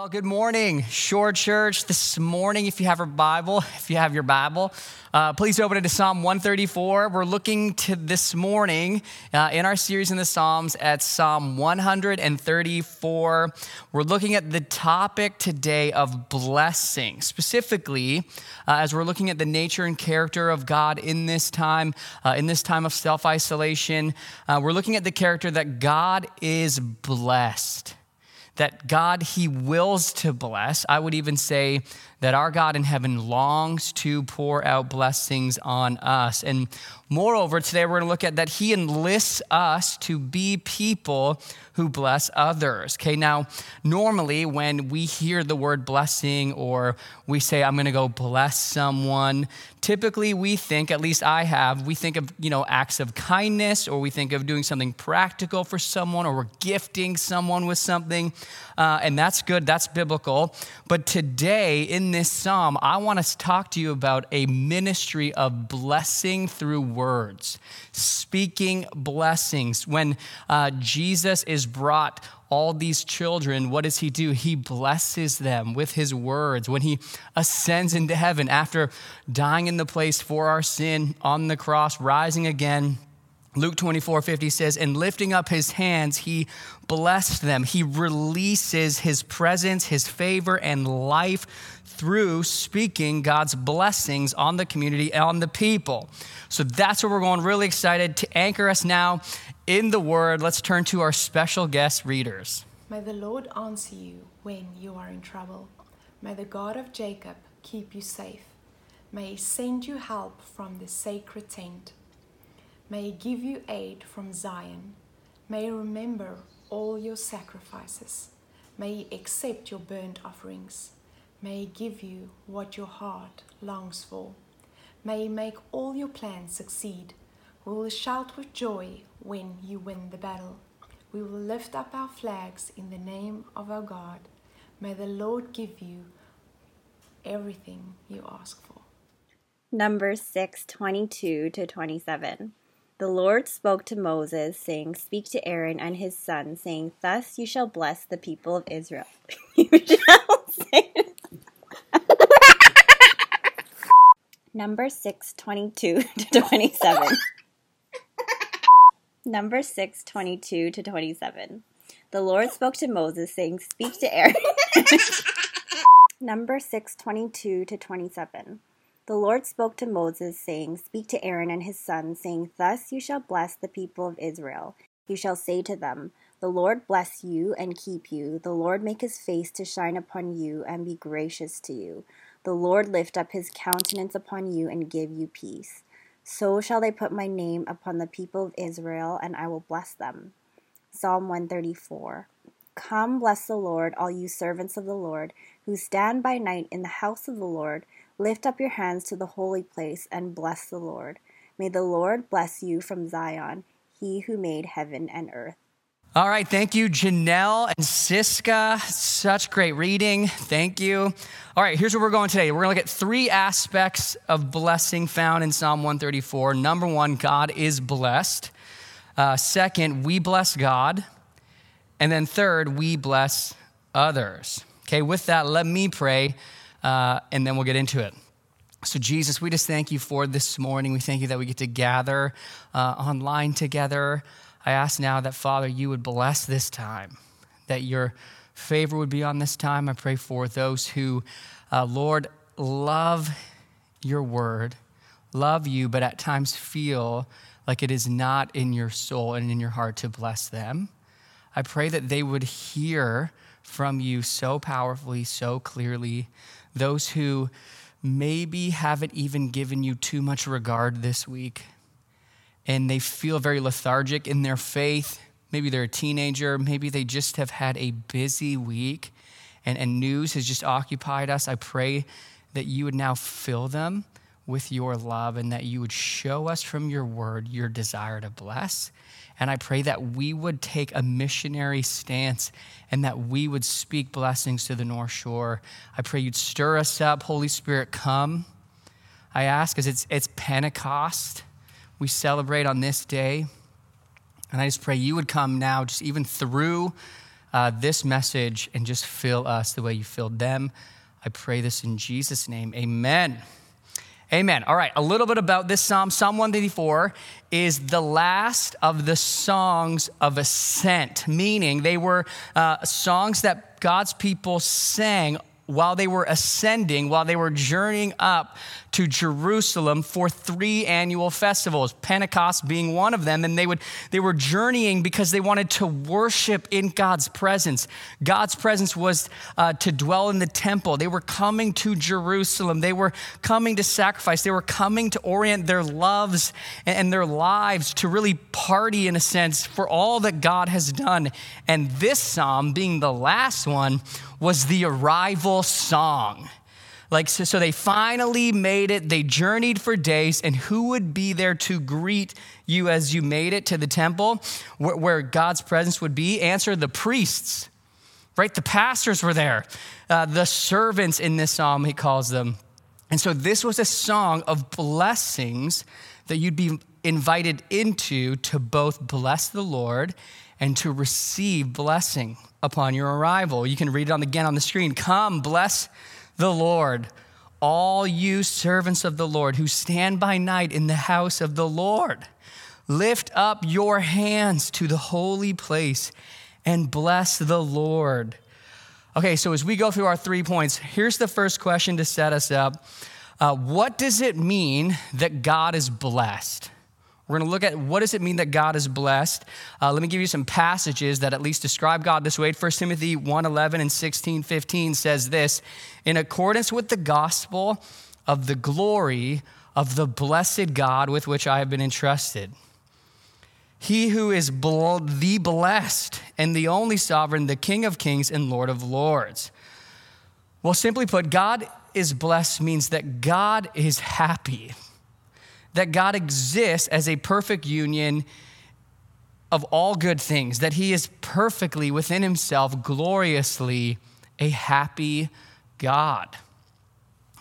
Well, good morning, Shore Church. This morning, if you have a Bible, if you have your Bible, uh, please open it to Psalm 134. We're looking to this morning uh, in our series in the Psalms at Psalm 134. We're looking at the topic today of blessing, specifically uh, as we're looking at the nature and character of God in this time, uh, in this time of self isolation. Uh, we're looking at the character that God is blessed that God, He wills to bless. I would even say that our God in heaven longs to pour out blessings on us. And moreover, today we're going to look at that He enlists us to be people who bless others. Okay, now, normally when we hear the word blessing or we say, I'm going to go bless someone, typically we think, at least I have, we think of, you know, acts of kindness or we think of doing something practical for someone or we're gifting someone with something. Uh, and that's good, that's biblical. But today in this psalm, I want to talk to you about a ministry of blessing through words, speaking blessings. When uh, Jesus is brought all these children, what does he do? He blesses them with his words. When he ascends into heaven after dying in the place for our sin on the cross, rising again, Luke 24 50 says, And lifting up his hands, he blessed them. He releases his presence, his favor, and life through speaking God's blessings on the community, on the people. So that's where we're going. Really excited to anchor us now in the Word. Let's turn to our special guest readers. May the Lord answer you when you are in trouble. May the God of Jacob keep you safe. May he send you help from the sacred tent. May give you aid from Zion. May remember all your sacrifices. May accept your burnt offerings. May give you what your heart longs for. May make all your plans succeed. We will shout with joy when you win the battle. We will lift up our flags in the name of our God. May the Lord give you everything you ask for. Numbers 6 22 to 27. The Lord spoke to Moses, saying, Speak to Aaron and his son, saying, Thus you shall bless the people of Israel. you shall say. Number 6, 22 to 27. Number 6, 22 to 27. The Lord spoke to Moses, saying, Speak to Aaron. Number 6, 22 to 27. The Lord spoke to Moses, saying, Speak to Aaron and his sons, saying, Thus you shall bless the people of Israel. You shall say to them, The Lord bless you and keep you. The Lord make his face to shine upon you and be gracious to you. The Lord lift up his countenance upon you and give you peace. So shall they put my name upon the people of Israel, and I will bless them. Psalm 134. Come, bless the Lord, all you servants of the Lord, who stand by night in the house of the Lord. Lift up your hands to the holy place and bless the Lord. May the Lord bless you from Zion, he who made heaven and earth. All right, thank you, Janelle and Siska. Such great reading. Thank you. All right, here's where we're going today. We're going to look at three aspects of blessing found in Psalm 134. Number one, God is blessed. Uh, second, we bless God. And then third, we bless others. Okay, with that, let me pray uh, and then we'll get into it. So, Jesus, we just thank you for this morning. We thank you that we get to gather uh, online together. I ask now that, Father, you would bless this time, that your favor would be on this time. I pray for those who, uh, Lord, love your word, love you, but at times feel like it is not in your soul and in your heart to bless them. I pray that they would hear from you so powerfully, so clearly those who maybe haven't even given you too much regard this week and they feel very lethargic in their faith. Maybe they're a teenager, maybe they just have had a busy week and, and news has just occupied us. I pray that you would now fill them with your love and that you would show us from your word your desire to bless and I pray that we would take a missionary stance and that we would speak blessings to the North Shore. I pray you'd stir us up. Holy Spirit, come. I ask as it's, it's Pentecost. We celebrate on this day. And I just pray you would come now, just even through uh, this message and just fill us the way you filled them. I pray this in Jesus' name. Amen. Amen. All right, a little bit about this psalm. Psalm 134 is the last of the songs of ascent, meaning they were uh, songs that God's people sang while they were ascending, while they were journeying up to Jerusalem for three annual festivals, Pentecost being one of them. And they, would, they were journeying because they wanted to worship in God's presence. God's presence was uh, to dwell in the temple. They were coming to Jerusalem. They were coming to sacrifice. They were coming to orient their loves and their lives to really party, in a sense, for all that God has done. And this psalm, being the last one, was the arrival song. Like, so, so, they finally made it. They journeyed for days, and who would be there to greet you as you made it to the temple where, where God's presence would be? Answer the priests, right? The pastors were there, uh, the servants in this psalm, he calls them. And so, this was a song of blessings that you'd be invited into to both bless the Lord and to receive blessing upon your arrival. You can read it on again on the screen. Come, bless the Lord, all you servants of the Lord who stand by night in the house of the Lord. Lift up your hands to the holy place and bless the Lord. Okay, so as we go through our three points, here's the first question to set us up. Uh, what does it mean that God is blessed? We're going to look at what does it mean that God is blessed. Uh, let me give you some passages that at least describe God this way. 1 Timothy 1 11 and 16 15 says this In accordance with the gospel of the glory of the blessed God with which I have been entrusted. He who is the blessed and the only sovereign, the King of kings and Lord of lords. Well, simply put, God is blessed means that God is happy that God exists as a perfect union of all good things, that He is perfectly within Himself, gloriously a happy God.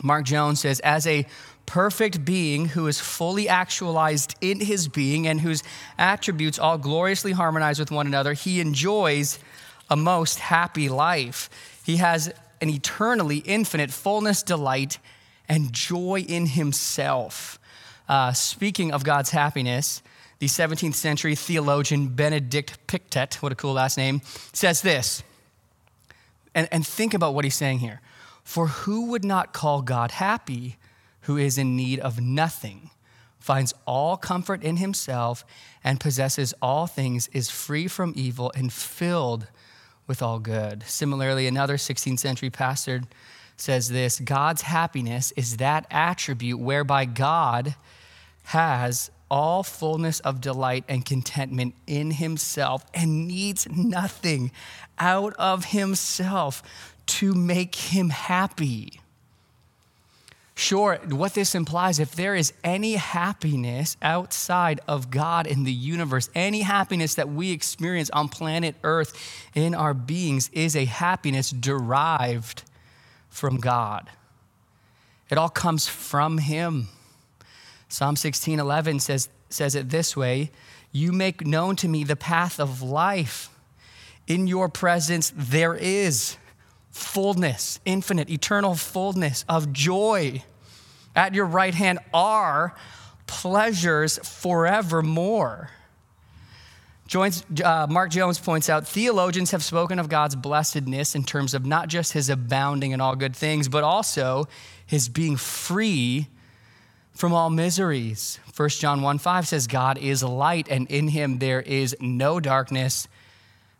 Mark Jones says, as a perfect being who is fully actualized in his being and whose attributes all gloriously harmonize with one another, he enjoys a most happy life. He has an eternally infinite fullness, delight, and joy in himself. Uh, speaking of God's happiness, the 17th century theologian Benedict Pictet, what a cool last name, says this. And, and think about what he's saying here. For who would not call God happy who is in need of nothing, finds all comfort in himself, and possesses all things, is free from evil, and filled with all good? Similarly, another 16th century pastor says this God's happiness is that attribute whereby God has all fullness of delight and contentment in himself and needs nothing out of himself to make him happy. Sure, what this implies, if there is any happiness outside of God in the universe, any happiness that we experience on planet Earth in our beings is a happiness derived from God. It all comes from Him. Psalm 16 11 says, says it this way You make known to me the path of life. In your presence, there is fullness, infinite, eternal fullness of joy. At your right hand are pleasures forevermore. Joins, uh, Mark Jones points out theologians have spoken of God's blessedness in terms of not just his abounding in all good things, but also his being free from all miseries. 1 John 1 5 says, God is light, and in him there is no darkness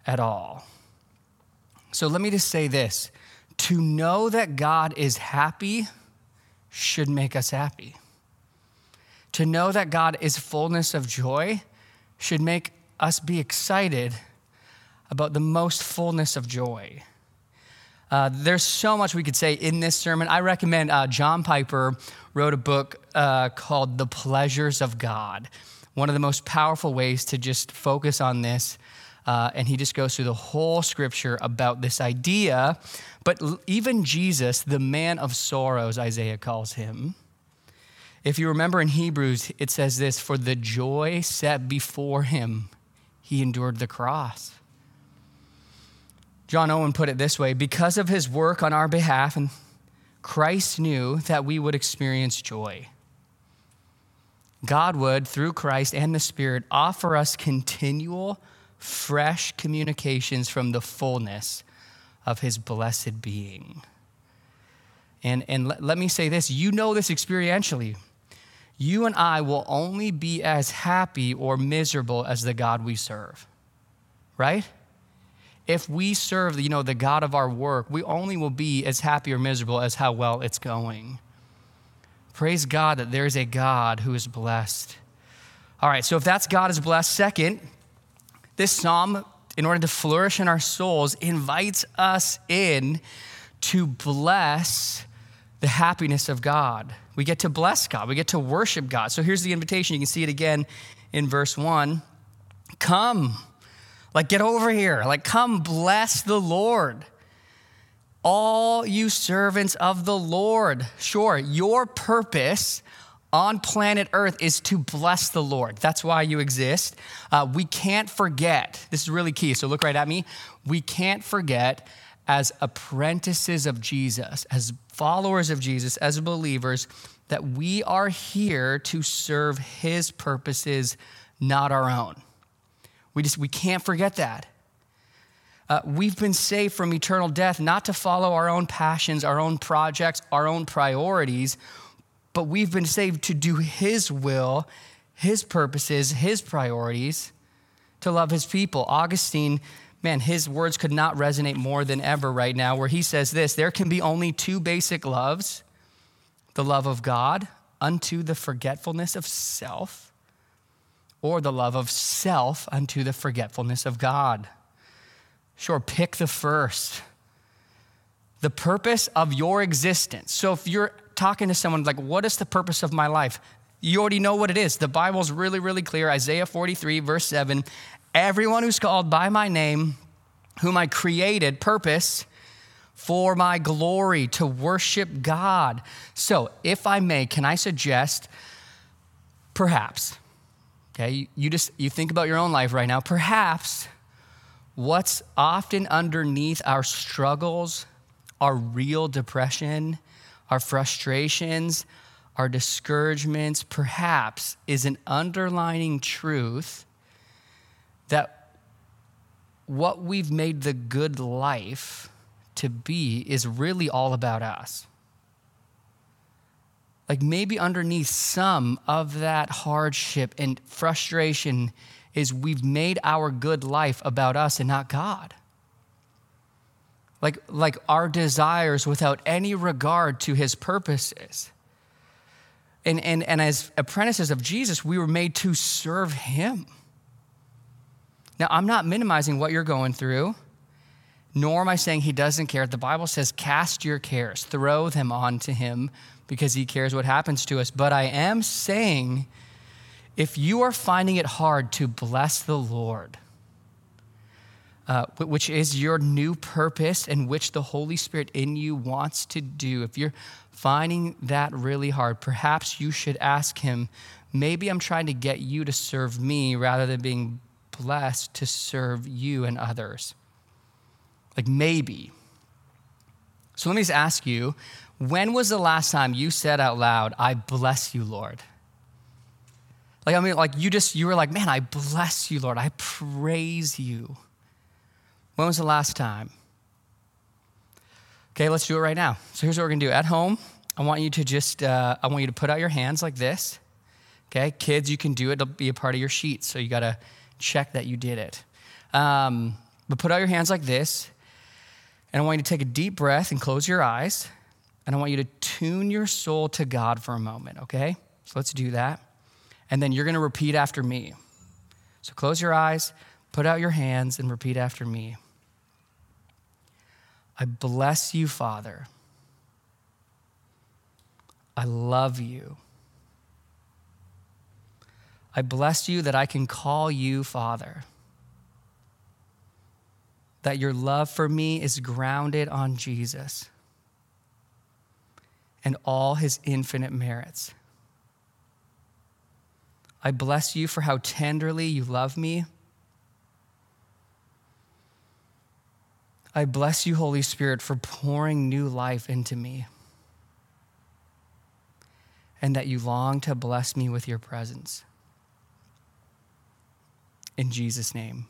at all. So let me just say this to know that God is happy should make us happy. To know that God is fullness of joy should make us be excited about the most fullness of joy. Uh, there's so much we could say in this sermon. I recommend uh, John Piper wrote a book uh, called The Pleasures of God. One of the most powerful ways to just focus on this. Uh, and he just goes through the whole scripture about this idea. But even Jesus, the man of sorrows, Isaiah calls him. If you remember in Hebrews, it says this For the joy set before him, he endured the cross John Owen put it this way because of his work on our behalf, and Christ knew that we would experience joy. God would, through Christ and the Spirit, offer us continual, fresh communications from the fullness of his blessed being. And, and let, let me say this you know this experientially. You and I will only be as happy or miserable as the God we serve, right? If we serve, you know, the God of our work, we only will be as happy or miserable as how well it's going. Praise God that there's a God who is blessed. All right, so if that's God is blessed, second, this psalm, in order to flourish in our souls, invites us in to bless the happiness of God. We get to bless God, we get to worship God. So here's the invitation. You can see it again in verse 1. Come, like get over here, like come bless the Lord. All you servants of the Lord. Sure, your purpose on planet Earth is to bless the Lord. That's why you exist. Uh, we can't forget, this is really key, so look right at me. We can't forget as apprentices of Jesus, as followers of Jesus, as believers, that we are here to serve his purposes, not our own. We just we can't forget that. Uh, we've been saved from eternal death not to follow our own passions, our own projects, our own priorities, but we've been saved to do his will, his purposes, his priorities, to love his people. Augustine man, his words could not resonate more than ever right now, where he says this there can be only two basic loves the love of God unto the forgetfulness of self, or the love of self unto the forgetfulness of God. Sure, pick the first. The purpose of your existence. So if you're talking to someone like, what is the purpose of my life? You already know what it is. The Bible's really, really clear. Isaiah 43, verse 7 Everyone who's called by my name, whom I created, purpose for my glory, to worship God. So, if I may, can I suggest perhaps, okay, you just you think about your own life right now, perhaps what's often underneath our struggles, our real depression, our frustrations, our discouragements, perhaps is an underlining truth that what we've made the good life to be is really all about us. Like maybe underneath some of that hardship and frustration is we've made our good life about us and not God. Like, like our desires without any regard to his purposes. And, and, and as apprentices of Jesus, we were made to serve him. Now, I'm not minimizing what you're going through, nor am I saying he doesn't care. The Bible says, cast your cares, throw them onto him because he cares what happens to us. But I am saying, if you are finding it hard to bless the Lord, uh, which is your new purpose and which the Holy Spirit in you wants to do, if you're finding that really hard, perhaps you should ask Him, maybe I'm trying to get you to serve me rather than being blessed to serve you and others? Like maybe. So let me just ask you when was the last time you said out loud, I bless you, Lord? Like, I mean, like you just, you were like, man, I bless you, Lord. I praise you. When was the last time? Okay, let's do it right now. So here's what we're gonna do. At home, I want you to just, uh, I want you to put out your hands like this. Okay, kids, you can do it. It'll be a part of your sheet. So you gotta check that you did it. Um, but put out your hands like this, and I want you to take a deep breath and close your eyes. And I want you to tune your soul to God for a moment, okay? So let's do that. And then you're gonna repeat after me. So close your eyes, put out your hands, and repeat after me. I bless you, Father. I love you. I bless you that I can call you Father. That your love for me is grounded on Jesus and all his infinite merits. I bless you for how tenderly you love me, I bless you, Holy Spirit, for pouring new life into me, and that you long to bless me with your presence. In Jesus' name.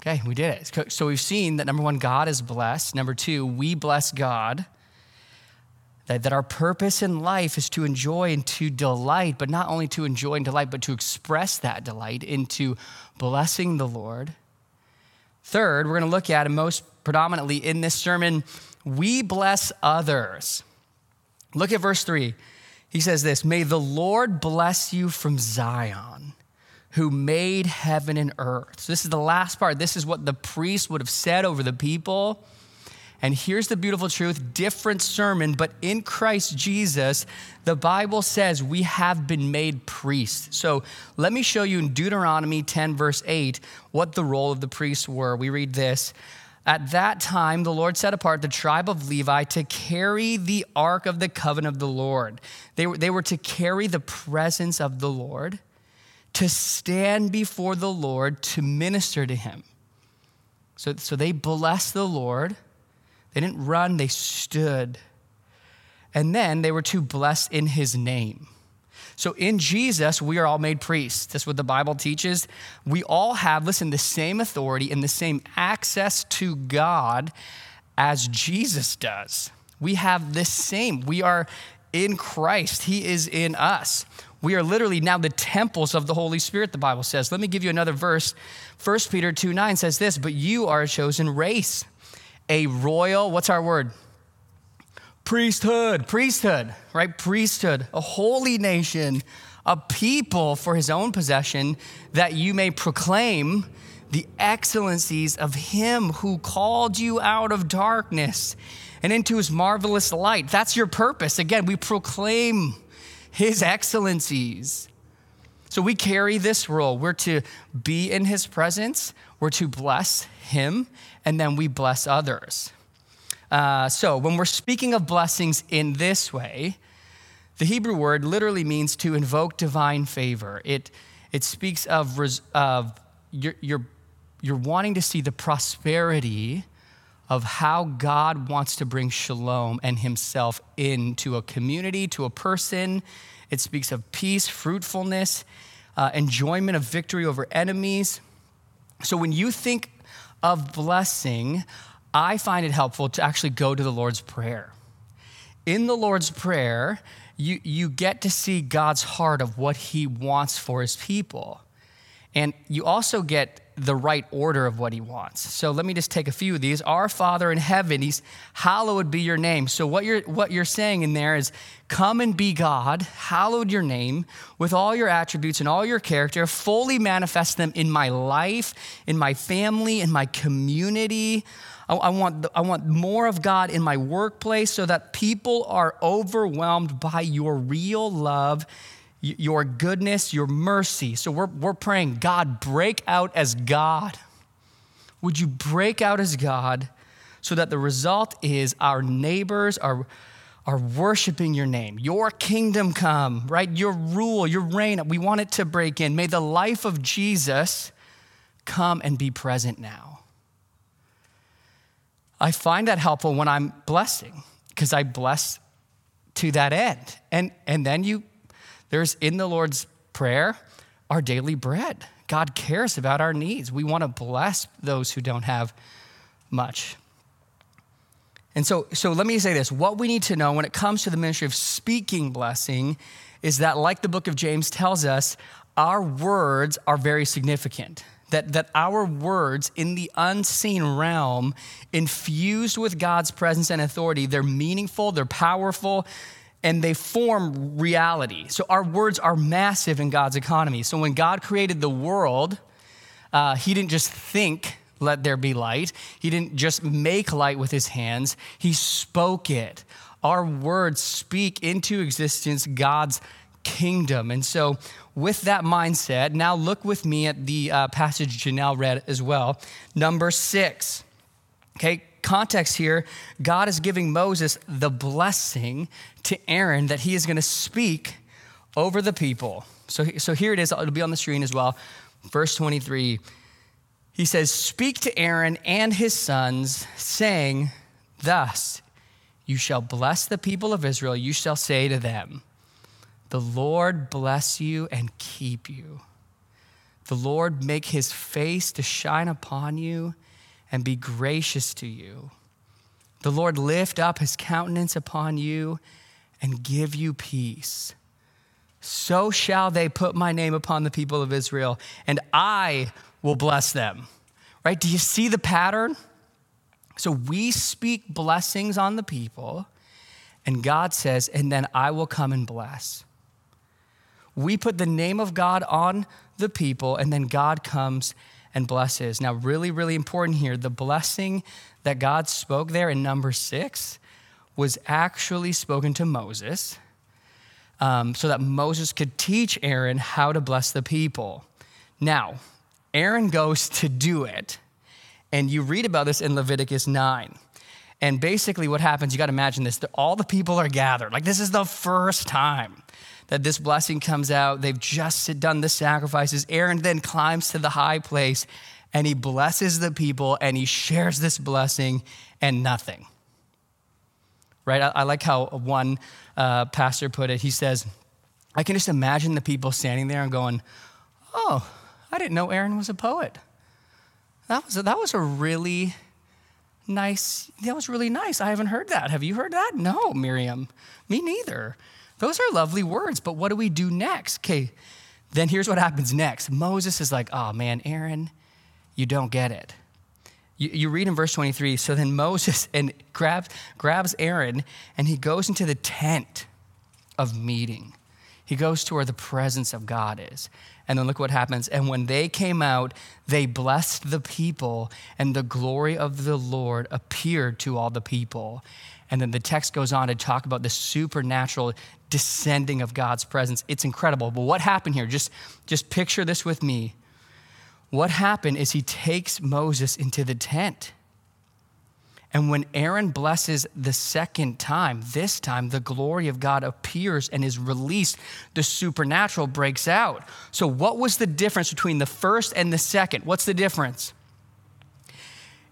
Okay, we did it. So we've seen that number one, God is blessed. Number two, we bless God. That, that our purpose in life is to enjoy and to delight, but not only to enjoy and delight, but to express that delight into blessing the Lord. Third, we're going to look at, and most predominantly in this sermon, we bless others. Look at verse three. He says this May the Lord bless you from Zion who made heaven and earth. So, this is the last part. This is what the priest would have said over the people. And here's the beautiful truth different sermon, but in Christ Jesus, the Bible says we have been made priests. So let me show you in Deuteronomy 10, verse 8, what the role of the priests were. We read this At that time, the Lord set apart the tribe of Levi to carry the ark of the covenant of the Lord. They were, they were to carry the presence of the Lord to stand before the Lord to minister to him. So, so they blessed the Lord. They didn't run, they stood. And then they were to bless in his name. So in Jesus, we are all made priests. That's what the Bible teaches. We all have, listen, the same authority and the same access to God as Jesus does. We have the same. We are in Christ, He is in us. We are literally now the temples of the Holy Spirit, the Bible says. Let me give you another verse. 1 Peter 2 9 says this, but you are a chosen race, a royal, what's our word? Priesthood, priesthood, right? Priesthood, a holy nation, a people for his own possession, that you may proclaim the excellencies of him who called you out of darkness and into his marvelous light. That's your purpose. Again, we proclaim his excellencies. So we carry this role. We're to be in his presence, we're to bless him, and then we bless others. Uh, so when we're speaking of blessings in this way, the Hebrew word literally means to invoke divine favor. It, it speaks of, of you're, you're, you're wanting to see the prosperity of how God wants to bring shalom and himself into a community, to a person. It speaks of peace, fruitfulness, uh, enjoyment of victory over enemies. So when you think of blessing, I find it helpful to actually go to the Lord's Prayer. In the Lord's Prayer, you, you get to see God's heart of what he wants for his people. And you also get the right order of what he wants. So let me just take a few of these. Our Father in heaven, he's hallowed be your name. So what you're what you're saying in there is come and be God, hallowed your name with all your attributes and all your character, fully manifest them in my life, in my family, in my community. I, I want I want more of God in my workplace so that people are overwhelmed by your real love your goodness, your mercy. So we're, we're praying, God, break out as God. Would you break out as God so that the result is our neighbors are, are worshiping your name? Your kingdom come, right? Your rule, your reign. We want it to break in. May the life of Jesus come and be present now. I find that helpful when I'm blessing because I bless to that end. And, and then you there's in the Lord's Prayer our daily bread. God cares about our needs. We want to bless those who don't have much. And so, so let me say this what we need to know when it comes to the ministry of speaking blessing is that, like the book of James tells us, our words are very significant. That, that our words in the unseen realm, infused with God's presence and authority, they're meaningful, they're powerful, and they form reality. So our words are massive in God's economy. So when God created the world, uh, He didn't just think, let there be light. He didn't just make light with His hands, He spoke it. Our words speak into existence God's kingdom. And so, with that mindset, now look with me at the uh, passage Janelle read as well. Number six. Okay, context here, God is giving Moses the blessing to Aaron that he is going to speak over the people. So, so here it is, it'll be on the screen as well. Verse 23. he says, Speak to Aaron and his sons, saying, Thus you shall bless the people of Israel. You shall say to them, The Lord bless you and keep you. The Lord make his face to shine upon you and be gracious to you. The Lord lift up his countenance upon you and give you peace. So shall they put my name upon the people of Israel, and I will bless them. Right? Do you see the pattern? So we speak blessings on the people, and God says, and then I will come and bless. We put the name of God on the people, and then God comes and blesses. Now, really, really important here the blessing that God spoke there in number six was actually spoken to Moses um, so that Moses could teach Aaron how to bless the people. Now, Aaron goes to do it and you read about this in Leviticus 9. And basically, what happens, you got to imagine this all the people are gathered. Like, this is the first time that this blessing comes out. They've just done the sacrifices. Aaron then climbs to the high place and he blesses the people and he shares this blessing and nothing. Right? I, I like how one uh, pastor put it. He says, I can just imagine the people standing there and going, Oh, I didn't know Aaron was a poet. That was a, that was a really nice. That was really nice. I haven't heard that. Have you heard that? No, Miriam. Me neither. Those are lovely words, but what do we do next? Okay, then here's what happens next. Moses is like, oh man, Aaron, you don't get it. You, you read in verse 23 so then Moses and grabs, grabs Aaron and he goes into the tent of meeting. He goes to where the presence of God is. And then look what happens. And when they came out, they blessed the people, and the glory of the Lord appeared to all the people. And then the text goes on to talk about the supernatural descending of God's presence. It's incredible. But what happened here? Just, just picture this with me. What happened is he takes Moses into the tent and when Aaron blesses the second time, this time the glory of God appears and is released, the supernatural breaks out. So, what was the difference between the first and the second? What's the difference?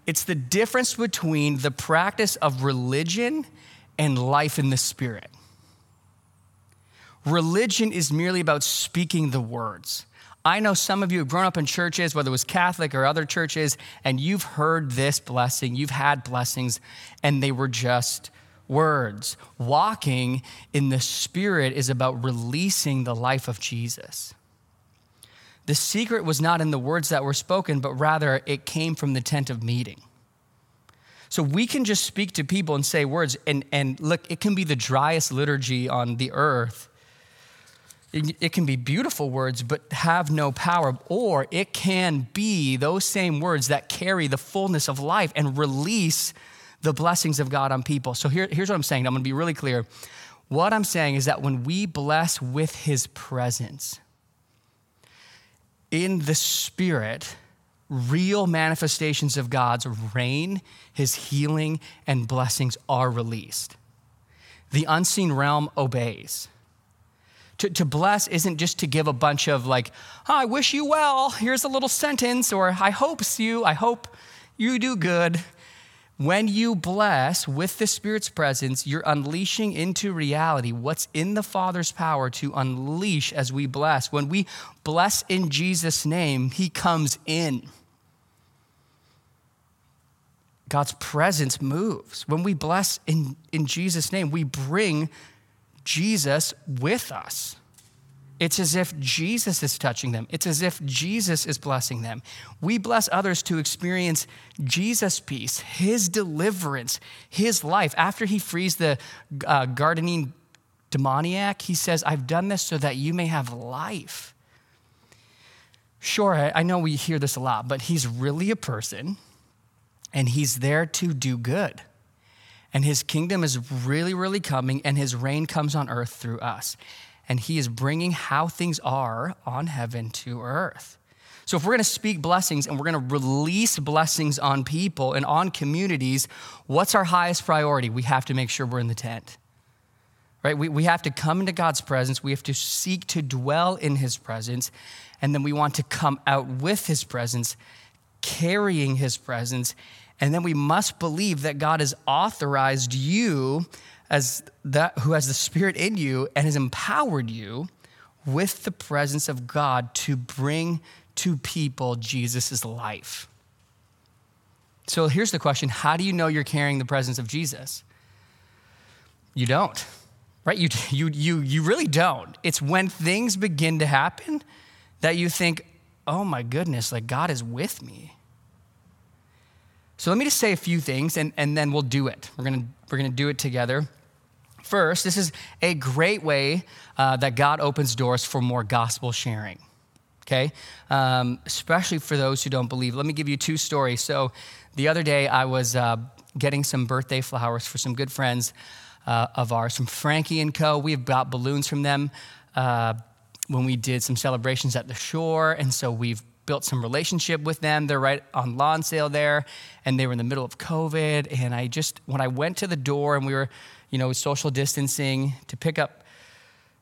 It's the difference between the practice of religion and life in the Spirit. Religion is merely about speaking the words. I know some of you have grown up in churches, whether it was Catholic or other churches, and you've heard this blessing, you've had blessings, and they were just words. Walking in the Spirit is about releasing the life of Jesus. The secret was not in the words that were spoken, but rather it came from the tent of meeting. So we can just speak to people and say words, and, and look, it can be the driest liturgy on the earth it can be beautiful words, but have no power. Or it can be those same words that carry the fullness of life and release the blessings of God on people. So here, here's what I'm saying. I'm going to be really clear. What I'm saying is that when we bless with his presence, in the spirit, real manifestations of God's reign, his healing, and blessings are released. The unseen realm obeys. To, to bless isn't just to give a bunch of like, oh, I wish you well, here's a little sentence, or I hopes you, I hope you do good. When you bless with the Spirit's presence, you're unleashing into reality what's in the Father's power to unleash as we bless. When we bless in Jesus' name, He comes in. God's presence moves. When we bless in, in Jesus' name, we bring Jesus with us. It's as if Jesus is touching them. It's as if Jesus is blessing them. We bless others to experience Jesus' peace, his deliverance, his life. After he frees the uh, Gadarene demoniac, he says, I've done this so that you may have life. Sure, I, I know we hear this a lot, but he's really a person and he's there to do good and his kingdom is really, really coming, and his reign comes on earth through us. And he is bringing how things are on heaven to earth. So, if we're to speak blessings and we're to release blessings on people and on communities, what's our highest priority? We have to make sure we're in the tent. Right? We, we have to come into God's presence. We have to seek to dwell in his presence. And then we want to come out with his presence carrying his presence. And then we must believe that God has authorized you as that who has the spirit in you and has empowered you with the presence of God to bring to people Jesus' life. So here's the question How do you know you're carrying the presence of Jesus? You don't, right? You, you, you, you really don't. It's when things begin to happen that you think, oh my goodness, like God is with me. So let me just say a few things and, and then we'll do it. We're gonna, we're gonna do it together. First, this is a great way uh, that God opens doors for more gospel sharing, okay? Um, especially for those who don't believe. Let me give you two stories. So the other day, I was uh, getting some birthday flowers for some good friends uh, of ours from Frankie and Co. We've got balloons from them uh, when we did some celebrations at the shore, and so we've built some relationship with them. They're right on Lonsdale there, and they were in the middle of COVID. And I just, when I went to the door and we were, you know, social distancing to pick up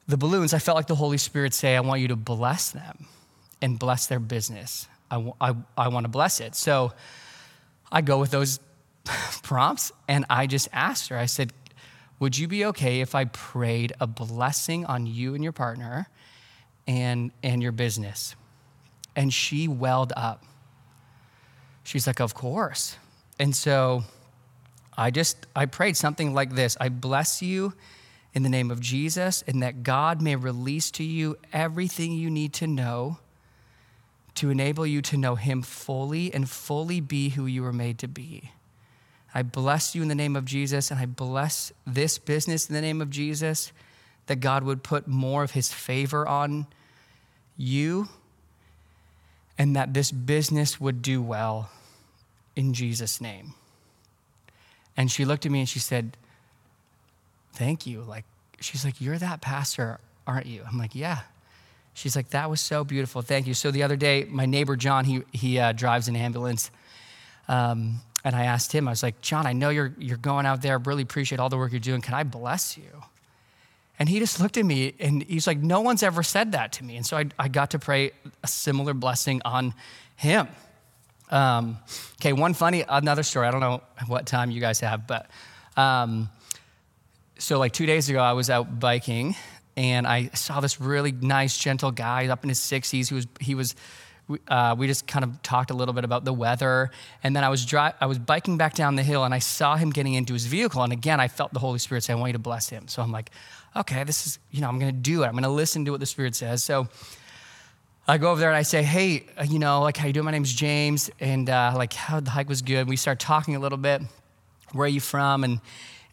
the balloons, I felt like the Holy Spirit say, I want you to bless them and bless their business. I, I, I want to bless it. So I go with those prompts and I just asked her, I said, Would you be okay if I prayed a blessing on you and your partner and, and your business? And she welled up. She's like, Of course. And so I just, I prayed something like this I bless you in the name of Jesus, and that God may release to you everything you need to know to enable you to know Him fully and fully be who you were made to be. I bless you in the name of Jesus, and I bless this business in the name of Jesus, that God would put more of His favor on you, and that this business would do well in Jesus' name. And she looked at me and she said, Thank you. Like, she's like, You're that pastor, aren't you? I'm like, Yeah. She's like, That was so beautiful. Thank you. So the other day, my neighbor John, he, he uh, drives an ambulance. Um, and I asked him, I was like, John, I know you're, you're going out there. I really appreciate all the work you're doing. Can I bless you? And he just looked at me and he's like, No one's ever said that to me. And so I, I got to pray a similar blessing on him. Um, okay, one funny, another story. I don't know what time you guys have, but um, so like two days ago, I was out biking and I saw this really nice, gentle guy up in his 60s. He was, he was, uh, we just kind of talked a little bit about the weather. And then I was, dri- I was biking back down the hill and I saw him getting into his vehicle. And again, I felt the Holy Spirit say, I want you to bless him. So I'm like, okay, this is, you know, I'm going to do it. I'm going to listen to what the Spirit says. So I go over there and I say, hey, uh, you know, like, how you doing? My name's James. And uh, like, how the hike was good. We start talking a little bit. Where are you from? And,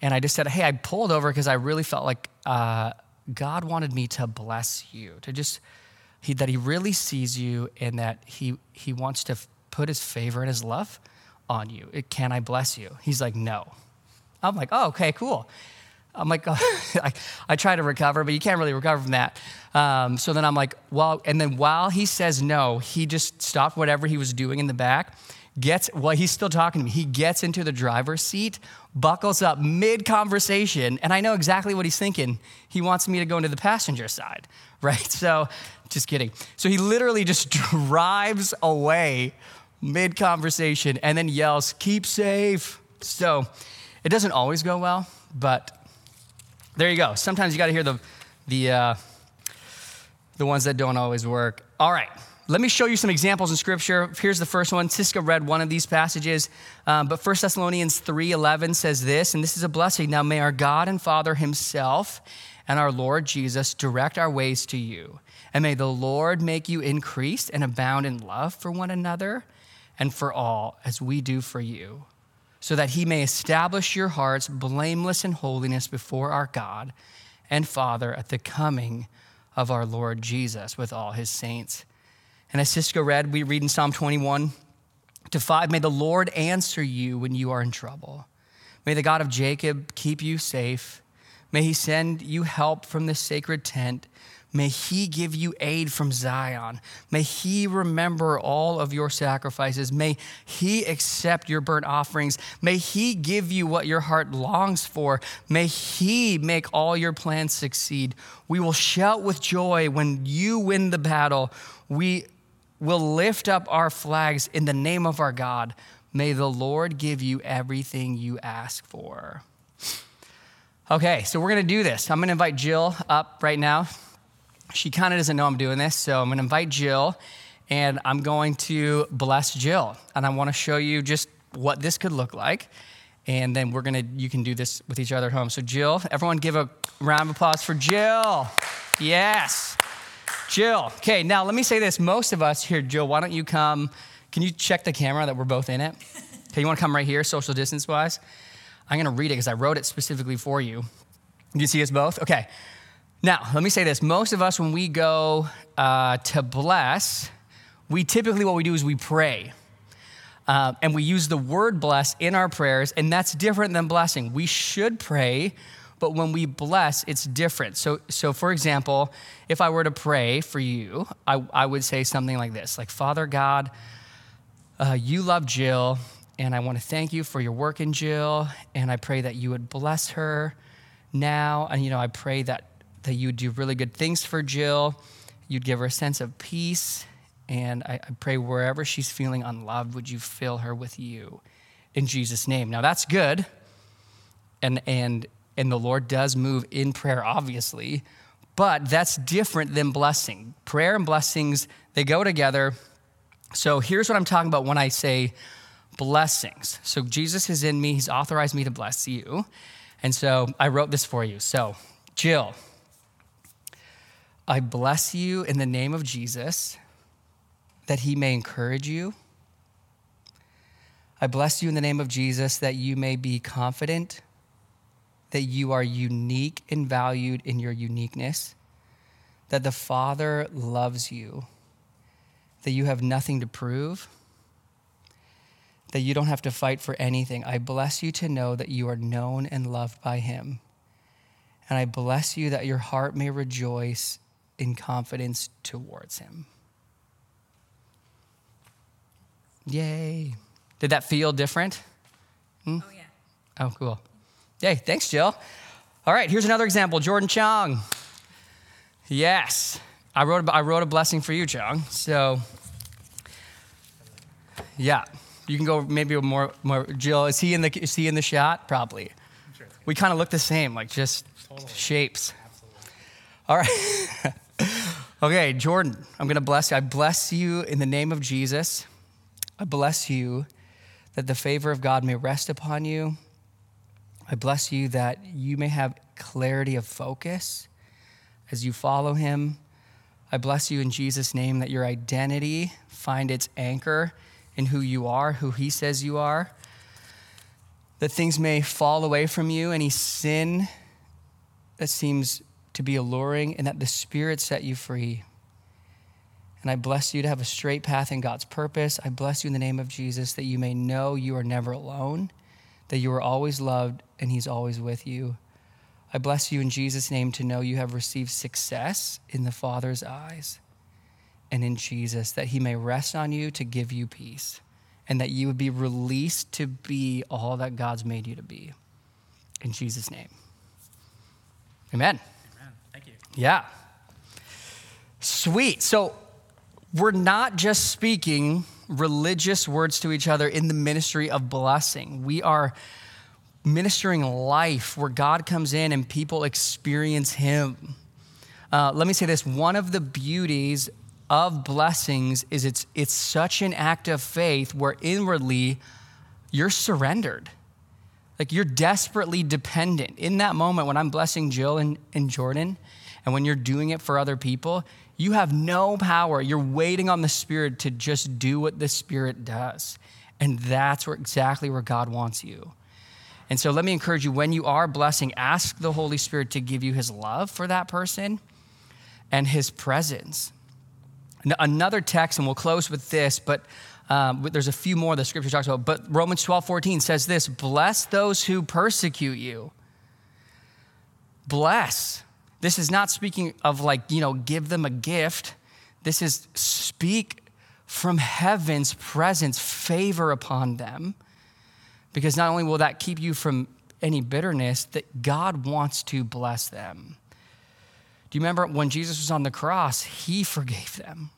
and I just said, hey, I pulled over because I really felt like uh, God wanted me to bless you, to just, he, that he really sees you and that he, he wants to put his favor and his love on you. Can I bless you? He's like, no. I'm like, oh, okay, cool. I'm like, oh, I, I, try to recover, but you can't really recover from that. Um, so then I'm like, well, and then while he says no, he just stopped whatever he was doing in the back, gets, well, he's still talking to me. He gets into the driver's seat, buckles up mid conversation, and I know exactly what he's thinking. He wants me to go into the passenger side, right? So just kidding. So he literally just drives away mid conversation and then yells, keep safe. So it doesn't always go well, but there you go. Sometimes you got to hear the, the, uh, the ones that don't always work. All right. Let me show you some examples in Scripture. Here's the first one. Siska read one of these passages, um, but 1 Thessalonians 3.11 says this, and this is a blessing. Now may our God and Father himself and our Lord Jesus direct our ways to you. And may the Lord make you increase and abound in love for one another and for all, as we do for you so that he may establish your hearts blameless in holiness before our God and Father at the coming of our Lord Jesus with all his saints. And as Siska read, we read in Psalm 21 to 5 May the Lord answer you when you are in trouble. May the God of Jacob keep you safe. May he send you help from the sacred tent. May he give you aid from Zion. May he remember all of your sacrifices. May he accept your burnt offerings. May he give you what your heart longs for. May he make all your plans succeed. We will shout with joy when you win the battle. We will lift up our flags in the name of our God. May the Lord give you everything you ask for. Okay, so we're gonna do this. I'm gonna invite Jill up right now. She kind of doesn't know I'm doing this, so I'm gonna invite Jill and I'm going to bless Jill. And I wanna show you just what this could look like. And then we're gonna, you can do this with each other at home. So, Jill, everyone give a round of applause for Jill. Yes. Jill. Okay, now let me say this. Most of us here, Jill, why don't you come? Can you check the camera that we're both in it? Okay, you wanna come right here, social distance wise? I'm gonna read it because I wrote it specifically for you. Do You see us both? Okay. Now, let me say this. Most of us, when we go uh, to bless, we typically, what we do is we pray. Uh, and we use the word bless in our prayers, and that's different than blessing. We should pray, but when we bless, it's different. So, so for example, if I were to pray for you, I, I would say something like this like, Father God, uh, you love Jill, and I want to thank you for your work in Jill, and I pray that you would bless her now. And, you know, I pray that, that you would do really good things for Jill. You'd give her a sense of peace and I, I pray wherever she's feeling unloved, would you fill her with you in Jesus' name? Now that's good. And, and, and the Lord does move in prayer, obviously, but that's different than blessing. Prayer and blessings, they go together. So here's what I'm talking about when I say blessings. So Jesus is in me, He's authorized me to bless you. And so I wrote this for you. So, Jill, I bless you in the name of Jesus that he may encourage you. I bless you in the name of Jesus that you may be confident that you are unique and valued in your uniqueness, that the Father loves you, that you have nothing to prove, that you don't have to fight for anything. I bless you to know that you are known and loved by Him. And I bless you that your heart may rejoice in confidence towards Him. Yay. Did that feel different? Hmm? Oh, yeah. Oh, cool. Yay. Thanks, Jill. All right, here's another example Jordan Chong. Yes. I wrote, a, I wrote a blessing for you, Chong. So, yeah. You can go maybe more, more. Jill, is he in the, is he in the shot? Probably. Sure. We kind of look the same, like just totally. shapes. Absolutely. All right. okay, Jordan, I'm going to bless you. I bless you in the name of Jesus. I bless you that the favor of God may rest upon you. I bless you that you may have clarity of focus as you follow him. I bless you in Jesus' name that your identity find its anchor in who you are, who he says you are. That things may fall away from you, any sin that seems to be alluring, and that the Spirit set you free. And I bless you to have a straight path in God's purpose. I bless you in the name of Jesus that you may know you are never alone, that you are always loved, and He's always with you. I bless you in Jesus' name to know you have received success in the Father's eyes and in Jesus, that He may rest on you to give you peace, and that you would be released to be all that God's made you to be. In Jesus' name. Amen. Yeah. Sweet. So, we're not just speaking religious words to each other in the ministry of blessing. We are ministering life where God comes in and people experience Him. Uh, let me say this one of the beauties of blessings is it's, it's such an act of faith where inwardly you're surrendered. Like you're desperately dependent. In that moment when I'm blessing Jill and, and Jordan, and when you're doing it for other people, you have no power. You're waiting on the Spirit to just do what the Spirit does. And that's where, exactly where God wants you. And so let me encourage you when you are blessing, ask the Holy Spirit to give you his love for that person and his presence. Another text, and we'll close with this, but um, there's a few more the scripture talks about. But Romans 12, 14 says this Bless those who persecute you. Bless. This is not speaking of like, you know, give them a gift. This is speak from heaven's presence, favor upon them. Because not only will that keep you from any bitterness, that God wants to bless them. Do you remember when Jesus was on the cross, he forgave them?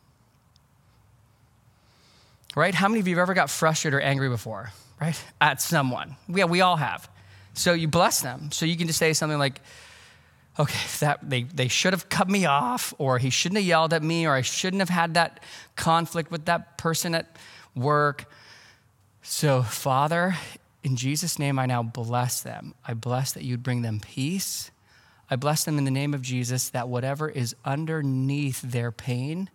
right? How many of you have ever got frustrated or angry before, right? At someone. Yeah, we all have. So you bless them. So you can just say something like, okay, that they, they should have cut me off, or he shouldn't have yelled at me, or I shouldn't have had that conflict with that person at work. So, Father, in Jesus' name, I now bless them. I bless that you'd bring them peace. I bless them in the name of Jesus that whatever is underneath their pain,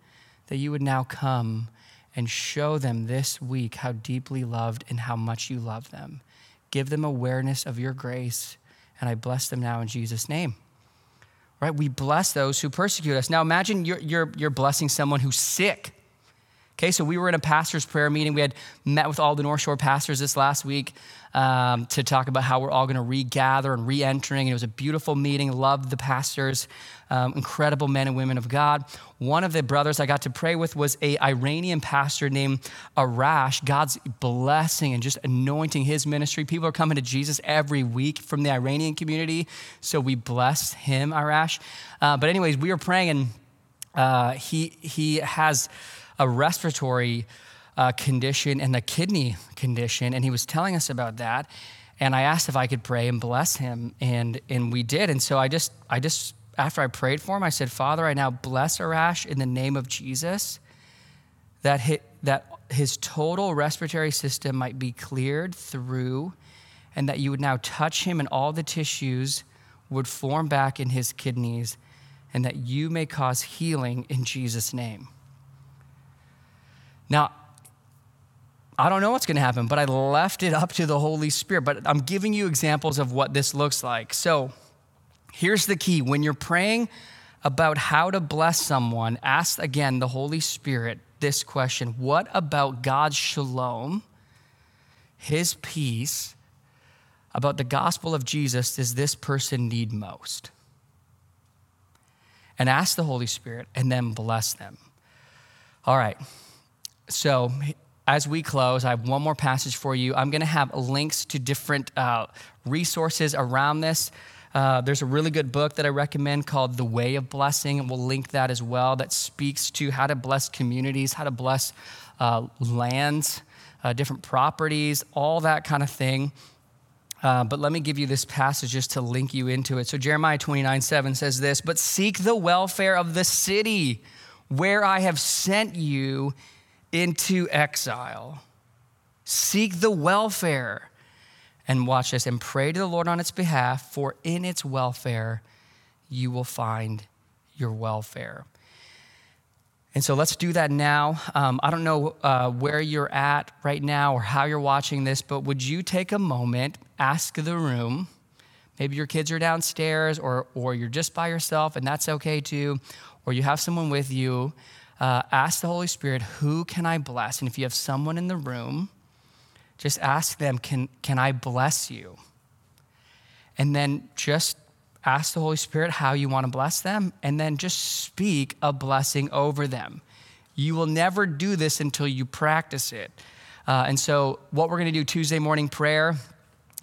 that you would now come and show them this week how deeply loved and how much you love them. Give them awareness of your grace, and I bless them now in Jesus' name. Right? We bless those who persecute us. Now imagine you're, you're, you're blessing someone who's sick. Okay, so we were in a pastor's prayer meeting. We had met with all the North Shore pastors this last week um, to talk about how we're all going to regather and re entering. It was a beautiful meeting. Loved the pastors, um, incredible men and women of God. One of the brothers I got to pray with was a Iranian pastor named Arash. God's blessing and just anointing his ministry. People are coming to Jesus every week from the Iranian community. So we bless him, Arash. Uh, but, anyways, we were praying, and uh, he, he has a respiratory uh, condition and a kidney condition, and he was telling us about that. And I asked if I could pray and bless him, and and we did. And so I just I just after I prayed for him, I said, Father, I now bless Arash in the name of Jesus, that hit, that his total respiratory system might be cleared through, and that you would now touch him and all the tissues would form back in his kidneys, and that you may cause healing in Jesus' name. Now, I don't know what's going to happen, but I left it up to the Holy Spirit. But I'm giving you examples of what this looks like. So here's the key when you're praying about how to bless someone, ask again the Holy Spirit this question What about God's shalom, his peace, about the gospel of Jesus does this person need most? And ask the Holy Spirit and then bless them. All right. So, as we close, I have one more passage for you. I'm going to have links to different uh, resources around this. Uh, there's a really good book that I recommend called The Way of Blessing, and we'll link that as well, that speaks to how to bless communities, how to bless uh, lands, uh, different properties, all that kind of thing. Uh, but let me give you this passage just to link you into it. So, Jeremiah 29 7 says this But seek the welfare of the city where I have sent you into exile. Seek the welfare. And watch this and pray to the Lord on its behalf, for in its welfare you will find your welfare. And so let's do that now. Um, I don't know uh, where you're at right now or how you're watching this, but would you take a moment, ask the room? Maybe your kids are downstairs, or, or you're just by yourself, and that's okay too, or you have someone with you uh, ask the Holy Spirit, who can I bless? And if you have someone in the room, just ask them, can, can I bless you? And then just ask the Holy Spirit how you want to bless them, and then just speak a blessing over them. You will never do this until you practice it. Uh, and so, what we're going to do Tuesday morning prayer,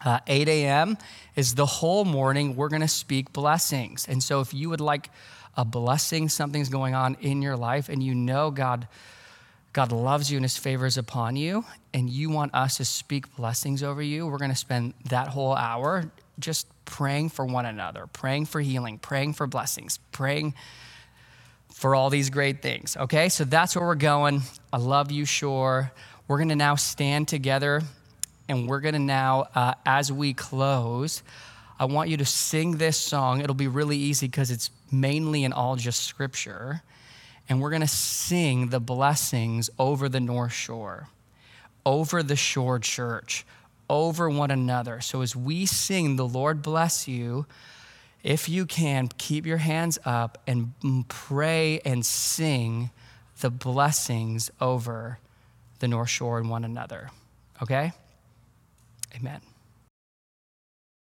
uh, 8 a.m., is the whole morning we're going to speak blessings. And so, if you would like a blessing, something's going on in your life, and you know God, God loves you and his favor is upon you, and you want us to speak blessings over you, we're going to spend that whole hour just praying for one another, praying for healing, praying for blessings, praying for all these great things. Okay, so that's where we're going. I love you, Shore. We're going to now stand together, and we're going to now, uh, as we close, I want you to sing this song. It'll be really easy because it's mainly and all just scripture. And we're going to sing the blessings over the North Shore, over the Shore Church, over one another. So as we sing, the Lord bless you. If you can, keep your hands up and pray and sing the blessings over the North Shore and one another. Okay? Amen.